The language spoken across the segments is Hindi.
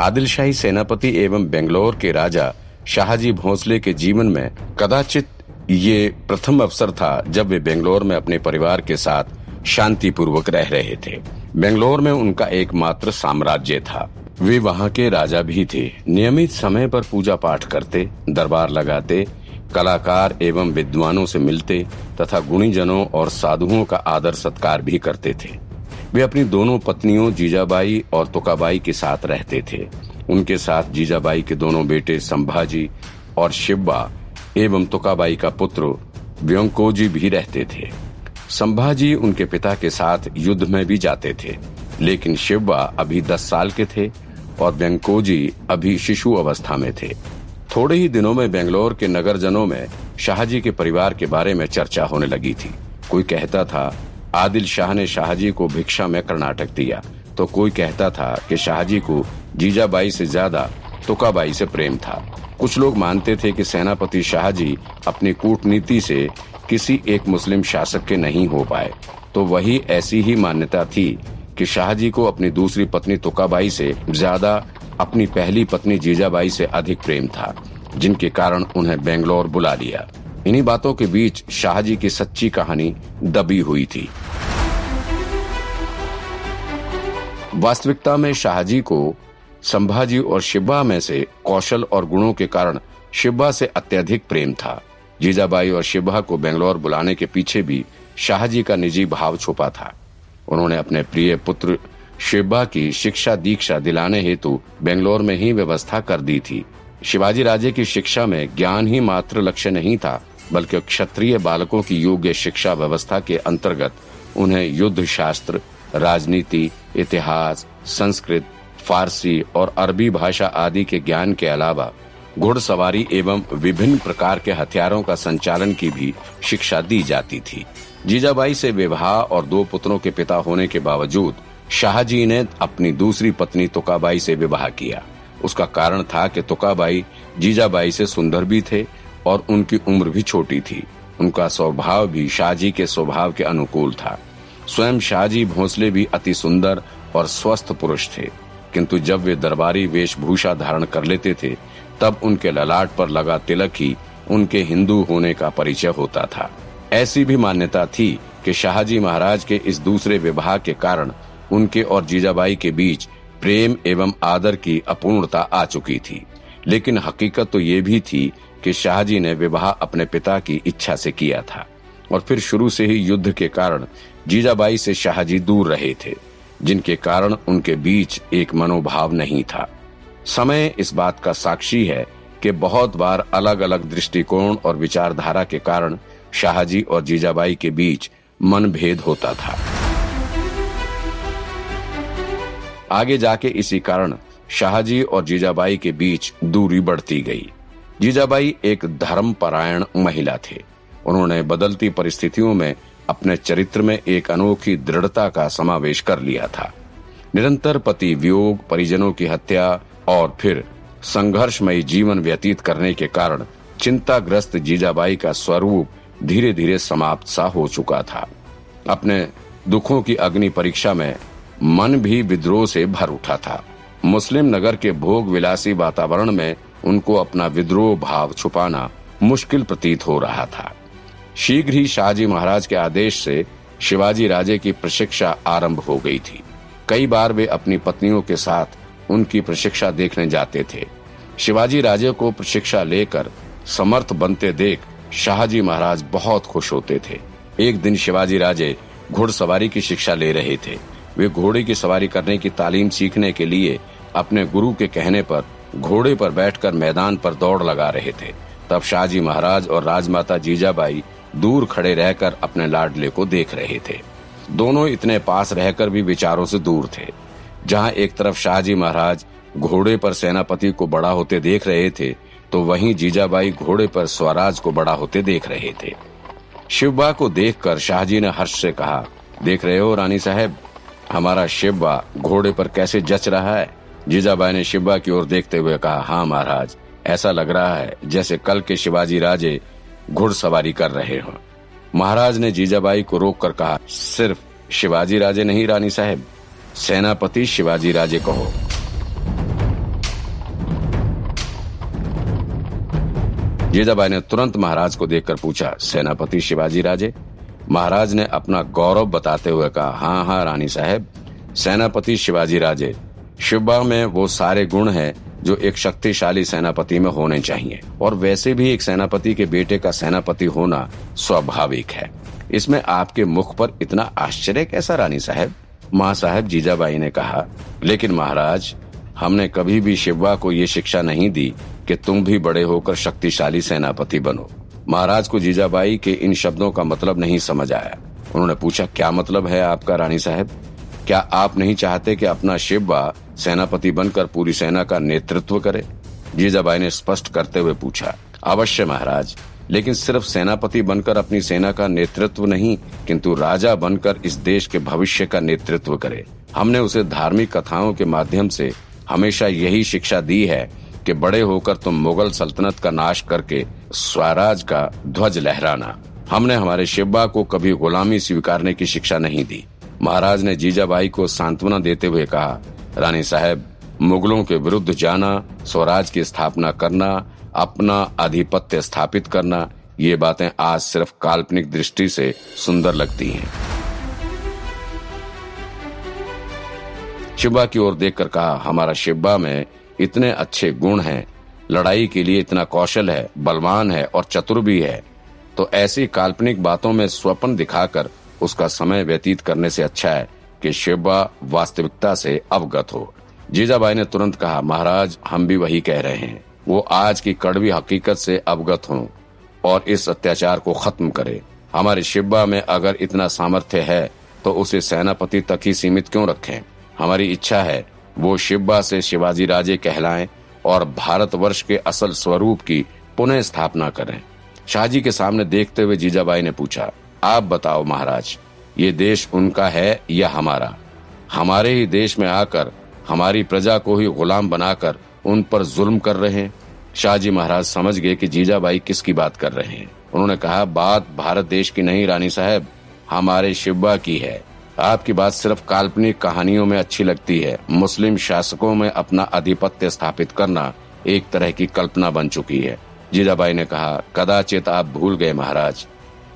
आदिल शाही सेनापति एवं बेंगलोर के राजा शाहजी भोसले के जीवन में कदाचित ये प्रथम अवसर था जब वे बेंगलोर में अपने परिवार के साथ शांति पूर्वक रह रहे थे। बेंगलोर में उनका एकमात्र साम्राज्य था। वे वहाँ के राजा भी थे। नियमित समय पर पूजा पाठ करते, दरबार लगाते, कलाकार एवं विद्वानों से मिलते तथा गुणीजनों और साधुओं का आदर सत्कार भी करते थे। वे अपनी दोनों पत्नियों जीजाबाई और तुकाबाई के साथ रहते थे। उनके साथ जीजाबाई के दोनों बेटे संभाजी और शिवबा एवं तुकाबाई का पुत्र व्यंकोजी भी रहते थे। संभाजी उनके पिता के साथ युद्ध में भी जाते थे, लेकिन शिवबा अभी दस साल के थे और व्यंकोजी अभी शिशु अवस्था में थे। थोड़े ही दिनों में बेंगलोर के नगरजनों में शाहजी के परिवार के बारे में चर्चा होने लगी थी। कोई कहता था आदिल शाह ने शाहजी को भिक्षा में कर्नाटक दिया। तो कोई कहता था कि शाहजी को जीजाबाई से ज़्यादा तुकाबाई से प्रेम था। कुछ लोग मानते थे कि सेनापति शाहजी अपनी कूटनीति से किसी एक मुस्लिम शासक के नहीं हो पाए। तो वही ऐसी ही मान्यता थी कि शाहजी को अपनी दूसरी पत्नी तुकाबाई से ज़्यादा अपनी पहली पत्नी जीजाबाई से अधिक प्रेम था, जिनके कारण उन्हें बेंगलोर बुला लिया। इन्हीं बातों के बीच शाहजी की सच्ची कहानी दबी हुई थी। वास्तविकता में शाहजी को संभाजी और शिब्बा में से कौशल और गुणों के कारण शिब्बा से अत्यधिक प्रेम था। जीजाबाई और शिब्बा को बेंगलोर बुलाने के पीछे भी शाहजी का निजी भाव छुपा था। उन्होंने अपने प्रिय पुत्र शिब्बा की शिक्षा दीक्षा दिलाने हेतु बेंगलोर में ही व्यवस्था कर दी थी। शिवाजी राजे की शिक्षा में ज्ञान ही मात्र लक्ष्य नहीं था बल्कि क्षत्रिय बालकों की योग्य शिक्षा व्यवस्था के अंतर्गत उन्हें युद्ध शास्त्र राजनीति, इतिहास, संस्कृत, फारसी और अरबी भाषा आदि के ज्ञान के अलावा घुड़सवारी एवं विभिन्न प्रकार के हथियारों का संचालन की भी शिक्षा दी जाती थी। जीजाबाई से विवाह और दो पुत्रों के पिता होने के बावजूद शाहजी ने अपनी दूसरी पत्नी तुकाबाई से विवाह किया। उसका कारण था कि तुकाबाई जीजाबाई से सुंदर भी थे और उनकी उम्र भी छोटी थी। उनका स्वभाव भी शाहजी के स्वभाव के अनुकूल था। स्वयं शाहजी भोसले भी अति सुंदर और स्वस्थ पुरुष थे। किंतु जब वे दरबारी वेशभूषा धारण कर लेते थे, तब उनके ललाट पर लगा तिलक ही उनके हिंदू होने का परिचय होता था। ऐसी भी मान्यता थी कि शाहजी महाराज के इस दूसरे विवाह के कारण उनके और जीजाबाई के बीच प्रेम एवं आदर की अपूर्णता आ चुकी थी। लेकिन हकीकत तो ये भी थी कि शाहजी ने विवाह अपने पिता की इच्छा से किया था और फिर शुरू से ही युद्ध के कारण जीजाबाई से शाहजी दूर रहे थे, जिनके कारण उनके बीच एक मनोभाव नहीं था। समय इस बात का साक्षी है कि बहुत बार अलग अलग दृष्टिकोण और विचारधारा के कारण शाहजी और जीजाबाई के बीच मनभेद होता था। आगे जाके इसी कारण शाहजी और जीजाबाई के बीच दूरी बढ़ती गई। जीजाबाई एक धर्मपरायण महिला थे। उन्होंने बदलती परिस्थितियों में अपने चरित्र में एक अनोखी दृढ़ता का समावेश कर लिया था। निरंतर पति वियोग, परिजनों की हत्या और फिर संघर्षमयी जीवन व्यतीत करने के कारण चिंताग्रस्त जीजाबाई का स्वरूप धीरे धीरे समाप्त सा हो चुका था। अपने दुखों की अग्नि परीक्षा में मन भी विद्रोह से भर उठा था। मुस्लिम नगर के भोग विलासी वातावरण में उनको अपना विद्रोह भाव छुपाना मुश्किल प्रतीत हो रहा था। शीघ्र ही शाहजी महाराज के आदेश से शिवाजी राजे की प्रशिक्षा आरंभ हो गई थी। कई बार वे अपनी पत्नियों के साथ उनकी प्रशिक्षा देखने जाते थे। शिवाजी राजे को प्रशिक्षा लेकर समर्थ बनते देख शाहजी महाराज बहुत खुश होते थे। एक दिन शिवाजी राजे घुड़सवारी की शिक्षा ले रहे थे। वे घोड़े की सवारी करने की तालीम सीखने के लिए अपने गुरु के कहने पर घोड़े पर बैठकर मैदान पर दौड़ लगा रहे थे। तब शाहजी महाराज और राजमाता जीजाबाई दूर खड़े रहकर अपने लाडले को देख रहे थे। दोनों इतने पास रहकर भी विचारों से दूर थे। जहाँ एक तरफ़ शाहजी महाराज घोड़े पर सेनापति को बड़ा होते देख रहे थे तो वहीं जीजाबाई घोड़े पर स्वराज को बड़ा होते देख रहे थे। शिवबा को देखकर शाहजी ने हर्ष से कहा, देख रहे हो रानी साहब, हमारा शिवबा घोड़े पर कैसे जच रहा है? जीजाबाई ने शिवा की ओर देखते हुए कहा हाँ महाराज, ऐसा लग रहा है जैसे कल के शिवाजी राजे घुड़सवारी कर रहे हो। महाराज ने जीजाबाई को रोक कर कहा, सिर्फ़ शिवाजी राजे नहीं, रानी साहेब, सेनापति शिवाजी राजे कहो जीजाबाई ने तुरंत महाराज को देखकर पूछा, सेनापति शिवाजी राजे? महाराज ने अपना गौरव बताते हुए कहा हाँ हाँ रानी साहेब, सेनापति शिवाजी राजे। शिवबा में वो सारे गुण हैं जो एक शक्तिशाली सेनापति में होने चाहिए। और वैसे भी एक सेनापति के बेटे का सेनापति होना स्वाभाविक है। इसमें आपके मुख पर इतना आश्चर्य कैसा रानी साहब? माँ साहब जीजाबाई ने कहा, लेकिन महाराज, हमने कभी भी शिवबा को ये शिक्षा नहीं दी कि तुम भी बड़े होकर शक्तिशाली सेनापति बनो। महाराज को जीजाबाई के इन शब्दों का मतलब नहीं समझ आया। उन्होंने पूछा, क्या मतलब है आपका रानी साहब? क्या आप नहीं चाहते कि अपना शिवबा सेनापति बनकर पूरी सेना का नेतृत्व करे। जीजाबाई ने स्पष्ट करते हुए पूछा, अवश्य महाराज, लेकिन सिर्फ़ सेनापति बनकर अपनी सेना का नेतृत्व नहीं, किंतु राजा बनकर इस देश के भविष्य का नेतृत्व करे। हमने उसे धार्मिक कथाओं के माध्यम से हमेशा यही शिक्षा दी है कि बड़े होकर तुम मुगल सल्तनत का नाश करके स्वराज का ध्वज लहराना। हमने हमारे शिवबा को कभी गुलामी स्वीकारने की शिक्षा नहीं दी। महाराज ने जीजाबाई को सांत्वना देते हुए कहा रानी साहब, मुगलों के विरुद्ध जाना, स्वराज की स्थापना करना, अपना आधिपत्य स्थापित करना, ये बातें आज सिर्फ़ काल्पनिक दृष्टि से सुंदर लगती हैं। शिब्बा की ओर देखकर कहा, हमारा शिब्बा में इतने अच्छे गुण हैं। लड़ाई के लिए इतना कौशल है, बलवान है और चतुर भी है। तो ऐसी काल्पनिक बातों में स्वप्न दिखाकर उसका समय व्यतीत करने से अच्छा है। कि शिवबा वास्तविकता से अवगत हो। जीजाबाई ने तुरंत कहा, महाराज, हम भी वही कह रहे हैं। वो आज की कड़वी हकीकत से अवगत हों और इस अत्याचार को खत्म करे। हमारे शिवबा में अगर इतना सामर्थ्य है तो उसे सेनापति तक ही सीमित क्यों रखें? हमारी इच्छा है, वो शिवबा से शिवाजी राजे कहलाएँ और भारतवर्ष के असल स्वरूप की पुनः स्थापना करें। शाहजी के सामने देखते हुए जीजाबाई ने पूछा, आप बताओ महाराज ये देश उनका है या हमारा। हमारे ही देश में आकर, हमारी प्रजा को ही गुलाम बनाकर, उन पर जुल्म कर रहे हैं। शाहजी महाराज समझ गए कि जीजाबाई किसकी बात कर रहे हैं। उन्होंने कहा, बात भारत देश की नहीं, रानी साहब, हमारे शिब्बा की है। आपकी बात सिर्फ़ काल्पनिक कहानियों में अच्छी लगती है। मुस्लिम शासकों में अपना आधिपत्य स्थापित करना एक तरह की कल्पना बन चुकी है। जीजाबाई ने कहा, कदाचित आप भूल गए महाराज।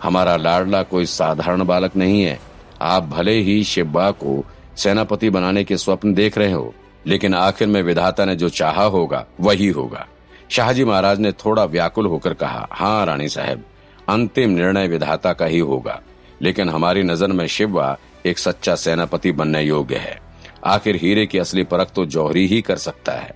हमारा लाडला कोई साधारण बालक नहीं है। आप भले ही शिब्बा को सेनापति बनाने के स्वप्न देख रहे हो, लेकिन आखिर में विधाता ने जो चाहा होगा, वही होगा। शाहजी महाराज ने थोड़ा व्याकुल होकर कहा हाँ रानी साहब, अंतिम निर्णय विधाता का ही होगा, लेकिन हमारी नज़र में शिवबा एक सच्चा सेनापति बनने योग्य है। आखिर हीरे की असली परख तो जौहरी ही कर सकता है।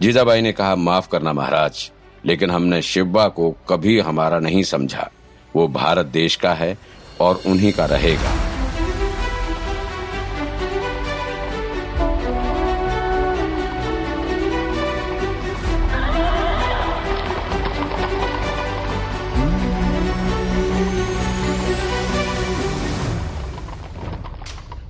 जीजाबाई ने कहा, माफ़ करना महाराज, लेकिन हमने शिवबा को कभी हमारा नहीं समझा। वो भारत देश का है और उन्हीं का रहेगा।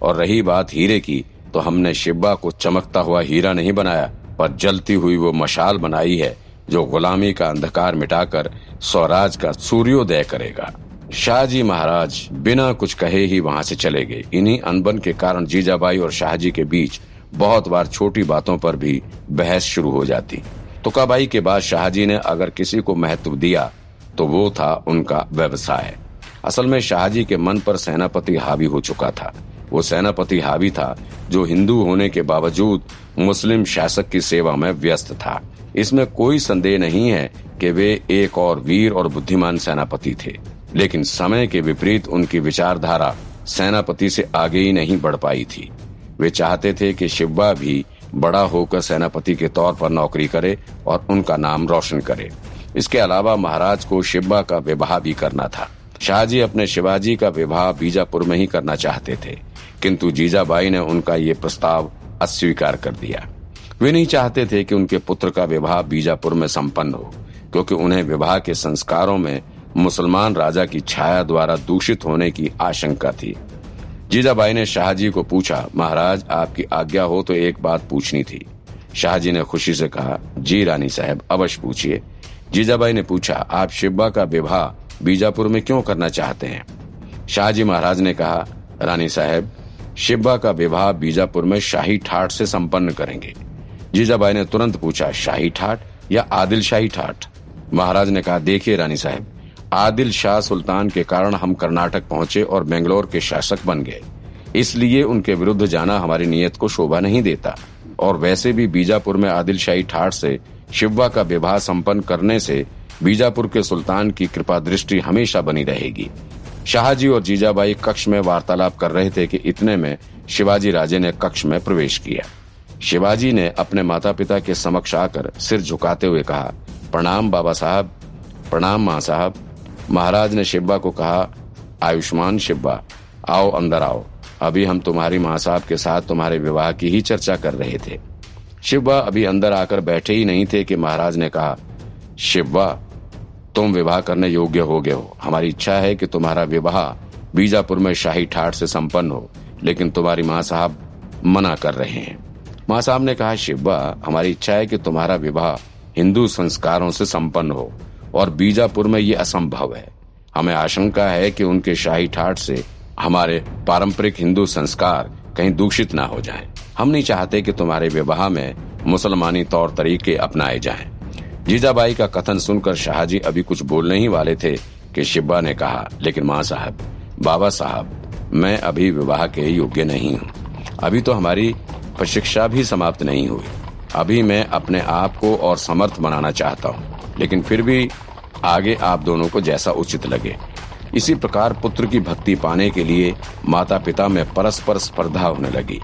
और रही बात हीरे की तो हमने शिब्बा को चमकता हुआ हीरा नहीं बनाया, पर जलती हुई वो मशाल बनाई है। जो गुलामी का अंधकार मिटाकर स्वराज का सूर्योदय करेगा। शाहजी महाराज बिना कुछ कहे ही वहाँ से चले गए। इन्हीं अनबन के कारण जीजाबाई और शाहजी के बीच बहुत बार छोटी बातों पर भी बहस शुरू हो जाती। तुकाबाई के बाद शाहजी ने अगर किसी को महत्व दिया तो वो था उनका व्यवसाय। असल में शाहजी के मन पर सेनापति हावी हो चुका था। वो सेनापति हावी था, जो हिंदू होने के बावजूद मुस्लिम शासक की सेवा में व्यस्त था। इसमें कोई संदेह नहीं है कि वे एक और वीर और बुद्धिमान सेनापति थे, लेकिन समय के विपरीत उनकी विचारधारा सेनापति से आगे ही नहीं बढ़ पाई थी। वे चाहते थे कि शिवबा भी बड़ा होकर सेनापति के तौर पर नौकरी करे और उनका नाम रोशन करे। इसके अलावा महाराज को शिवबा का विवाह भी करना था। शाहजी अपने शिवाजी का विवाह बीजापुर में ही करना चाहते थे। किंतु जीजाबाई ने उनका ये प्रस्ताव अस्वीकार कर दिया। वे नहीं चाहते थे कि उनके पुत्र का विवाह बीजापुर में संपन्न हो, क्योंकि उन्हें विवाह के संस्कारों में मुसलमान राजा की छाया द्वारा दूषित होने की आशंका थी। जीजाबाई ने शाहजी को पूछा, महाराज, आपकी आज्ञा हो तो एक बात पूछनी थी। शाहजी ने खुशी से कहा, जी रानी साहब, अवश्य पूछिए। जीजाबाई ने पूछा, आप शिब्बा का विवाह बीजापुर में क्यों करना चाहते हैं? शाहजी महाराज ने कहा, रानी साहब शिब्बा का विवाह बीजापुर में शाही ठाट से संपन्न करेंगे। जीजाबाई ने तुरंत पूछा, शाही ठाट या आदिल शाही ठाट? महाराज ने कहा, देखिए रानी साहब, आदिल शाह सुल्तान के कारण हम कर्नाटक पहुँचे और बेंगलोर के शासक बन गए। इसलिए उनके विरुद्ध जाना हमारी नीयत को शोभा नहीं देता। और वैसे भी बीजापुर में आदिल शाही ठाठ से शिववा का विवाह संपन्न करने से बीजापुर के सुल्तान की कृपा दृष्टि हमेशा बनी रहेगी। शाहजी और जीजाबाई कक्ष में वार्तालाप कर रहे थे कि इतने में शिवाजी राजे ने कक्ष में प्रवेश किया। शिवाजी ने अपने माता पिता के समक्ष आकर सिर झुकाते हुए कहा, प्रणाम बाबा साहब, प्रणाम माँ साहब। महाराज ने शिब्बा को कहा, आयुष्मान शिब्बा, आओ अंदर आओ। अभी हम तुम्हारी माँ साहब के साथ तुम्हारे विवाह की ही चर्चा कर रहे थे। शिवबा अभी अंदर आकर बैठे ही नहीं थे कि महाराज ने कहा शिवबा तुम विवाह करने योग्य हो गए हो हमारी इच्छा है कि तुम्हारा विवाह बीजापुर में शाही ठाठ से संपन्न हो, लेकिन तुम्हारी माँ साहब मना कर रहे हैं माँ साहब ने कहा शिवबा हमारी इच्छा है कि तुम्हारा विवाह हिंदू संस्कारों से संपन्न हो, और बीजापुर में ये असंभव है हमें आशंका है कि उनके शाही ठाठ से हमारे पारंपरिक हिंदू संस्कार कहीं दूषित ना हो जाएँ। हम नहीं चाहते कि तुम्हारे विवाह में मुसलमानी तौर तरीके अपनाए जाएँ। जीजाबाई का कथन सुनकर शाहजी अभी कुछ बोलने ही वाले थे कि शिब्बा ने कहा, लेकिन माँ साहब, बाबा साहब, मैं अभी विवाह के योग्य नहीं हूँ। अभी तो हमारी प्रशिक्षा भी समाप्त नहीं हुई। अभी मैं अपने आप को और समर्थ बनाना चाहता हूँ, लेकिन फिर भी आगे आप दोनों को जैसा उचित लगे। इसी प्रकार पुत्र की भक्ति पाने के लिए माता पिता में परस्पर स्पर्धा होने लगी।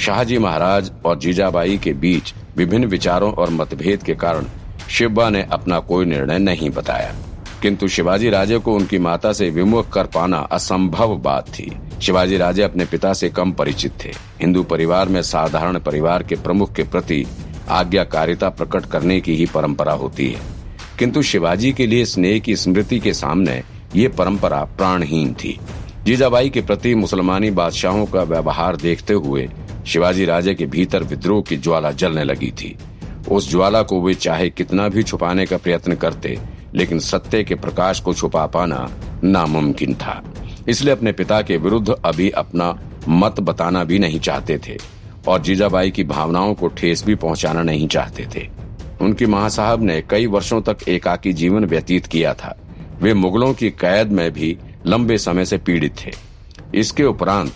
शाहजी महाराज और जीजाबाई के बीच विभिन्न विचारों और मतभेद के कारण शिवबा ने अपना कोई निर्णय नहीं बताया। किंतु शिवाजी राजे को उनकी माता से विमुख कर पाना असंभव बात थी। शिवाजी राजे अपने पिता से कम परिचित थे। हिंदू परिवार में साधारण परिवार के प्रमुख के प्रति आज्ञाकारिता प्रकट करने की ही परंपरा होती है। किंतु शिवाजी के लिए स्नेह की स्मृति के सामने ये परंपरा प्राणहीन थी। जीजाबाई के प्रति मुसलमानी बादशाहों का व्यवहार देखते हुए शिवाजी राजे के भीतर विद्रोह की ज्वाला जलने लगी थी। उस ज्वाला को वे चाहे कितना भी छुपाने का प्रयत्न करते, लेकिन सत्य के प्रकाश को छुपा पाना नामुमकिन था। इसलिए अपने पिता के विरुद्ध अभी अपना मत बताना भी नहीं चाहते थे, और जीजाबाई की भावनाओं को ठेस भी पहुंचाना नहीं चाहते थे। उनकी माँ साहब ने कई वर्षों तक एकाकी जीवन व्यतीत किया था। वे मुगलों की कैद में भी लंबे समय से पीड़ित थे। इसके उपरांत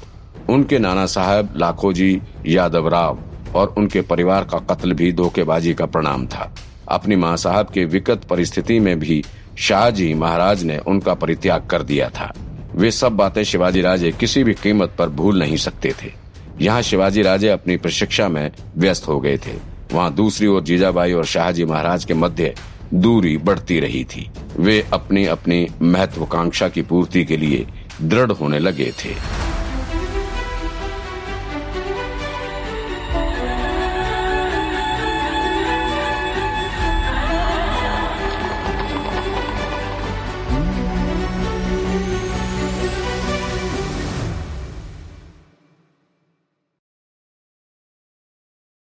उनके नाना साहब लाखोजी यादव राव और उनके परिवार का कत्ल भी धोखेबाजी का प्रणाम था। अपनी माँ साहब के विकट परिस्थिति में भी शाहजी महाराज ने उनका परित्याग कर दिया था। वे सब बातें शिवाजी राजे किसी भी कीमत पर भूल नहीं सकते थे। यहाँ शिवाजी राजे अपनी प्रशिक्षा में व्यस्त हो गए थे। वहाँ दूसरी ओर जीजाबाई और शाहजी महाराज के मध्य दूरी बढ़ती रही थी। वे अपनी अपनी महत्वाकांक्षा की पूर्ति के लिए दृढ़ होने लगे थे।